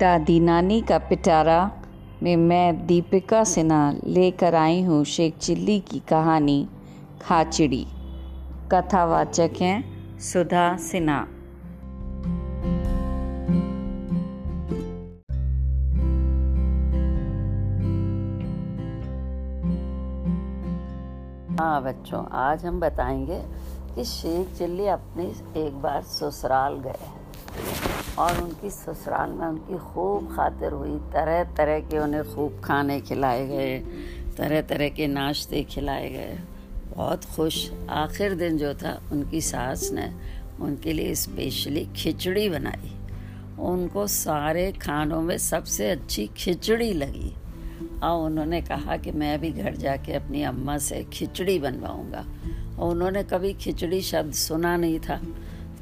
दादी नानी का पिटारा में मैं दीपिका सिन्हा लेकर आई हूँ शेख चिल्ली की कहानी, खाचड़ी। कथावाचक हैं सुधा सिन्हा। हाँ बच्चों, आज हम बताएँगे कि शेख चिल्ली अपने एक बार ससुराल गए और उनकी ससुराल में उनकी खूब खातिर हुई। तरह तरह के उन्हें खूब खाने खिलाए गए तरह तरह के नाश्ते खिलाए गए। बहुत खुश। आखिर दिन जो था, उनकी सास ने उनके लिए स्पेशली खिचड़ी बनाई। उनको सारे खानों में सबसे अच्छी खिचड़ी लगी। और उन्होंने कहा कि मैं भी घर जाके अपनी अम्मा से खिचड़ी बनवाऊँगा। और उन्होंने कभी खिचड़ी शब्द सुना नहीं था।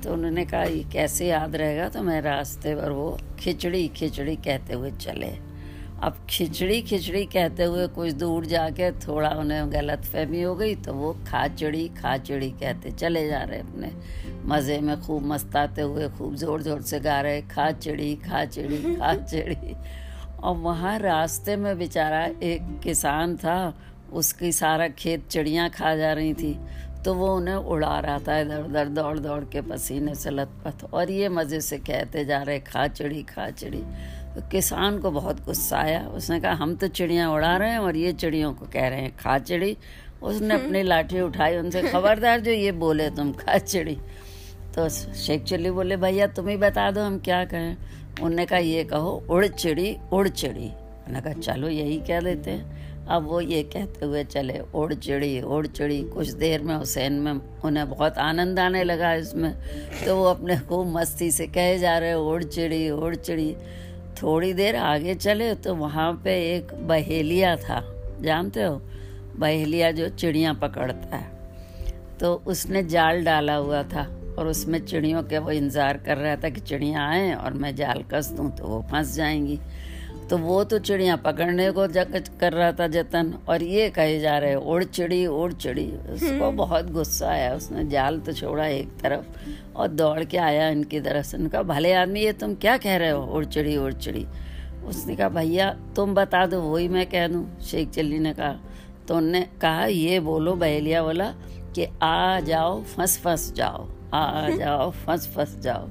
तो उन्होंने कहा, ये कैसे याद रहेगा? तो मैं रास्ते पर वो खिचड़ी खिचड़ी कहते हुए चले। अब खिचड़ी खिचड़ी कहते हुए कुछ दूर जाके थोड़ा उन्हें गलत फहमी हो गई तो वो खाचड़ी खाचड़ी कहते चले जा रहे अपने। मज़े में खूब मस्ताते हुए, खूब ज़ोर ज़ोर से गा रहे, खाचड़ी खाचड़ी खाचड़ी। और वहाँ रास्ते में बेचारा एक किसान था, उसकी सारा खेत चिड़ियाँ खा जा रही थी। तो वो उन्हें उड़ा रहा था इधर उधर दौड़ दौड़ के पसीने से लथपथ। और ये मज़े से कहते जा रहे खाचड़ी खाचड़ी तो किसान को बहुत गुस्सा आया। उसने कहा हम तो चिड़ियाँ उड़ा रहे हैं और ये चिड़ियों को कह रहे हैं खाचड़ी उसने अपनी लाठी उठाई उनसे खबरदार जो ये बोले तुम खाचड़ी तो शेख चिल्ली बोले भैया तुम ही बता दो हम क्या कहें? उनने कहा ये कहो उड़ चिड़ी उड़ चिड़ी। उन्होंने कहा चलो यही कह देते हैं। अब वो ये कहते हुए चले उड़ चिड़ी उड़ चिड़ी, कुछ देर में हुसैन में उन्हें बहुत आनंद आने लगा इसमें। तो वो अपने खूब मस्ती से कहे जा रहे उड़ चिड़ी उड़ चिड़ी। थोड़ी देर आगे चले तो वहाँ पे एक बहेलिया था, जानते हो? बहेलिया जो चिड़िया पकड़ता है। तो उसने जाल डाला हुआ था और उसमें चिड़ियों के वो इंतज़ार कर रहा था कि चिड़ियाँ आएँ और मैं जाल कस दूँ तो वो फंस जाएँगी। तो वो तो चिड़ियाँ पकड़ने को कर रहा था जतन और ये कहे जा रहे उड़ चिड़ी उड़ चिड़ी। उसको बहुत गुस्सा आया उसने जाल तो छोड़ा एक तरफ़ और दौड़ के आया इनकी तरफ़ से। उनका भले आदमी ये तुम क्या कह रहे हो? उड़ चिड़ी उड़ चिड़ी। उसने कहा भैया तुम बता दो वही मैं कह दूँ। शेख चिल्ली ने कहा तो उनने कहा ये बोलो बहेलिया बोला कि आ जाओ फंस फंस जाओ आ जाओ फंस फंस जाओ।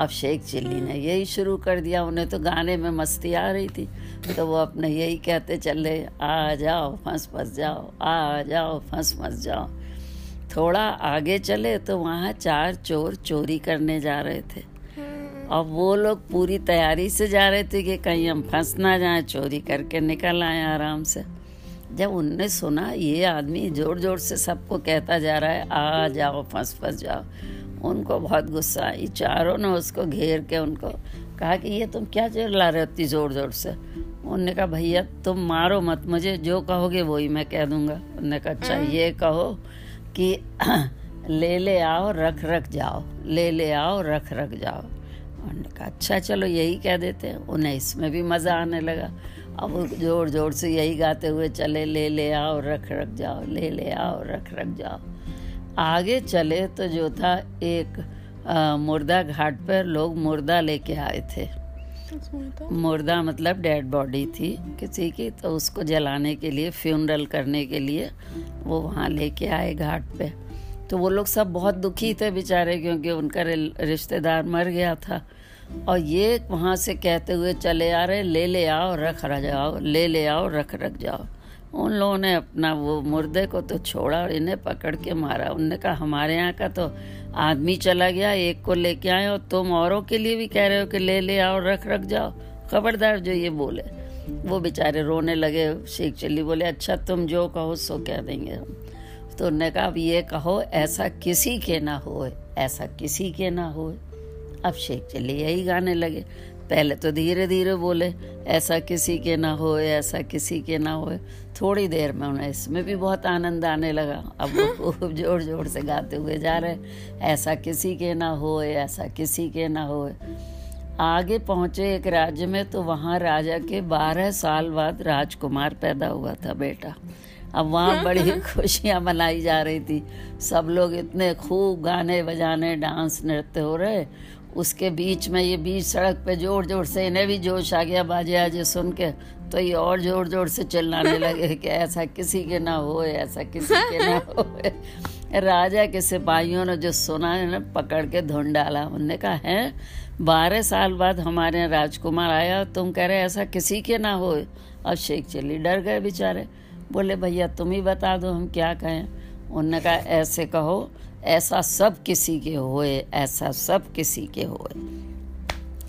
अब शेख चिल्ली ने यही शुरू कर दिया, उन्हें तो गाने में मस्ती आ रही थी। तो वो अपने यही कहते चले, आ जाओ, फंस फंस जाओ, आ जाओ, फंस फंस जाओ। थोड़ा आगे चले तो वहाँ चार चोर चोरी करने जा रहे थे। अब वो लोग पूरी तैयारी से जा रहे थे कि कहीं हम फंस ना जाए, चोरी करके निकल आए आराम से। जब उनने सुना, ये आदमी ज़ोर ज़ोर से सबको कहता जा रहा है, आ जाओ, फंस फंस जाओ। उनको बहुत गुस्सा आई। चारों ने उसको घेर के उनको कहा कि ये तुम क्या चिल्ला रहे होती ज़ोर ज़ोर से? उनने कहा भैया तुम मारो मत मुझे जो कहोगे वही मैं कह दूँगा। उनने कहा अच्छा ये कहो कि ले ले आओ रख रख जाओ ले ले आओ रख रख जाओ। उन्होंने कहा अच्छा चलो यही कह देते हैं। उन्हें इसमें भी मज़ा आने लगा। अब वो ज़ोर ज़ोर से यही गाते हुए चले ले ले आओ रख रख जाओ ले ले आओ रख रख जाओ। आगे चले तो जो था एक मुर्दा घाट पर लोग मुर्दा लेके आए थे। मुर्दा मतलब डेड बॉडी थी किसी की तो उसको जलाने के लिए, फ्यूनरल करने के लिए वो वहाँ लेके आए घाट पे। तो वो लोग सब बहुत दुखी थे बेचारे, क्योंकि उनका रिश्तेदार मर गया था। और ये वहाँ से कहते हुए चले आ रहे, ले ले आओ, रख रख, जाओ, ले ले आओ, रख रख, जाओ। उन लोगों ने अपना वो मुर्दे को तो छोड़ा और इन्हें पकड़ के मारा। उनने कहा, हमारे यहाँ का तो आदमी चला गया, एक को लेके आए और तुम औरों के लिए भी कह रहे हो कि ले ले आओ, रख रख जाओ। खबरदार जो ये बोले, वो बेचारे रोने लगे। शेख चली बोले अच्छा तुम जो कहो, सो कह देंगे हम। तो उन्होंने कहा, अब ये कहो, ऐसा किसी के ना हो ऐसा किसी के ना हो अब शेख चली, यही गाने लगे। पहले तो धीरे धीरे बोले ऐसा किसी के ना हो ऐसा किसी के ना हो। थोड़ी देर में उन्हें इसमें भी बहुत आनंद आने लगा। अब वो खूब ज़ोर ज़ोर से गाते हुए जा रहे ऐसा किसी के ना हो ऐसा किसी के ना हो। आगे पहुँचे एक राज्य में तो वहाँ राजा के बारह साल बाद राजकुमार पैदा हुआ था बेटा। अब वहाँ बड़ी खुशियाँ मनाई जा रही थी। सब लोग इतने खूब गाने बजाने डांस नृत्य हो रहे। उसके बीच में ये बीच सड़क पे ज़ोर ज़ोर से इन्हें भी जोश आ गया बाजे आजे सुन के तो ये और ज़ोर ज़ोर से चिल्लाने लगे कि ऐसा किसी के ना हो ऐसा किसी के ना हो राजा के सिपाहियों ने जो सुना है ना पकड़ के धुन डाला। उनने कहा है बारह साल बाद हमारे यहाँ राजकुमार आया तुम कह रहे ऐसा किसी के ना हो अब शेख चिल्ली डर गए बेचारे। बोले भैया तुम ही बता दो हम क्या कहें? उनने कहा ऐसे कहो ऐसा सब किसी के होए, ऐसा सब किसी के होए।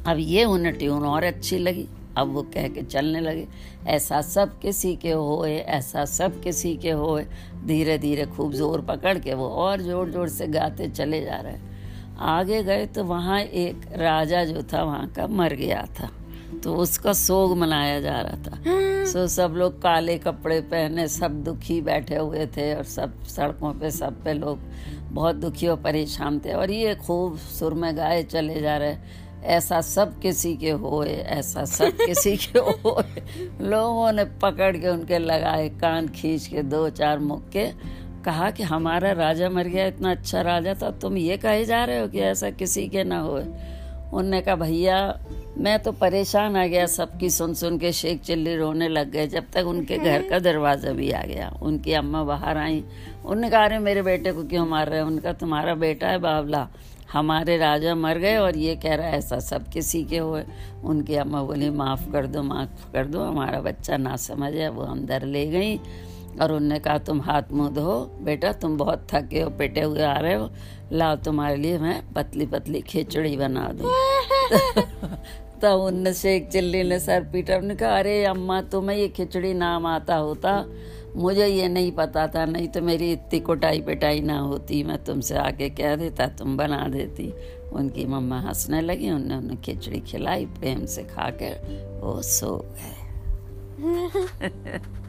अब ये उन्हें ट्यून और अच्छी लगी। अब वो कह के चलने लगे, ऐसा सब किसी के होए, ऐसा सब किसी के होए। धीरे धीरे खूब ज़ोर पकड़ के वो और ज़ोर ज़ोर से गाते चले जा रहे। आगे गए तो वहाँ एक राजा जो था, वहाँ का मर गया था। तो उसका सोग मनाया जा रहा था। सो so, सब लोग काले कपड़े पहने सब दुखी बैठे हुए थे और सब सड़कों पे सब पे लोग बहुत दुखी और परेशान थे। और ये खूब सुर में गाए चले जा रहे ऐसा सब किसी के होए ऐसा सब किसी के होए। लोगों ने पकड़ के उनके लगाए कान खींच के दो चार मुक्के कहा कि हमारा राजा मर गया इतना अच्छा राजा था तुम ये कहे जा रहे हो कि ऐसा किसी के ना होए। उनने कहा भैया मैं तो परेशान आ गया सबकी सुन सुन के शेख चिल्ली रोने लग गए जब तक उनके घर का दरवाज़ा भी आ गया उनकी अम्मा बाहर आई उनने कहा अरे मेरे बेटे को क्यों मार रहे हैं? उनका तुम्हारा बेटा है बावला हमारे राजा मर गए और ये कह रहा है ऐसा सब किसी के हुए। उनकी अम्मा बोली माफ़ कर दो माफ़ कर दो हमारा बच्चा ना समझ है वो अंदर ले गई। और उनने कहा तुम हाथ मुँह धो बेटा तुम बहुत थके हो पेटे हुए आ रहे हो लाओ तुम्हारे लिए मैं पतली पतली खिचड़ी बना दूँ। तब उनने शेख चिल्ली ने सर पीटा। उन्होंने कहा, अरे अम्मा, तुम्हें ये खिचड़ी नाम आता होता। मुझे ये नहीं पता था, नहीं तो मेरी इतनी कोटाई पिटाई ना होती। मैं तुमसे आके कह देता, तुम बना देती। उनकी मम्मा हंसने लगी। उन्होंने उन्हें खिचड़ी खिलाई, प्रेम से खा कर वो सो गए।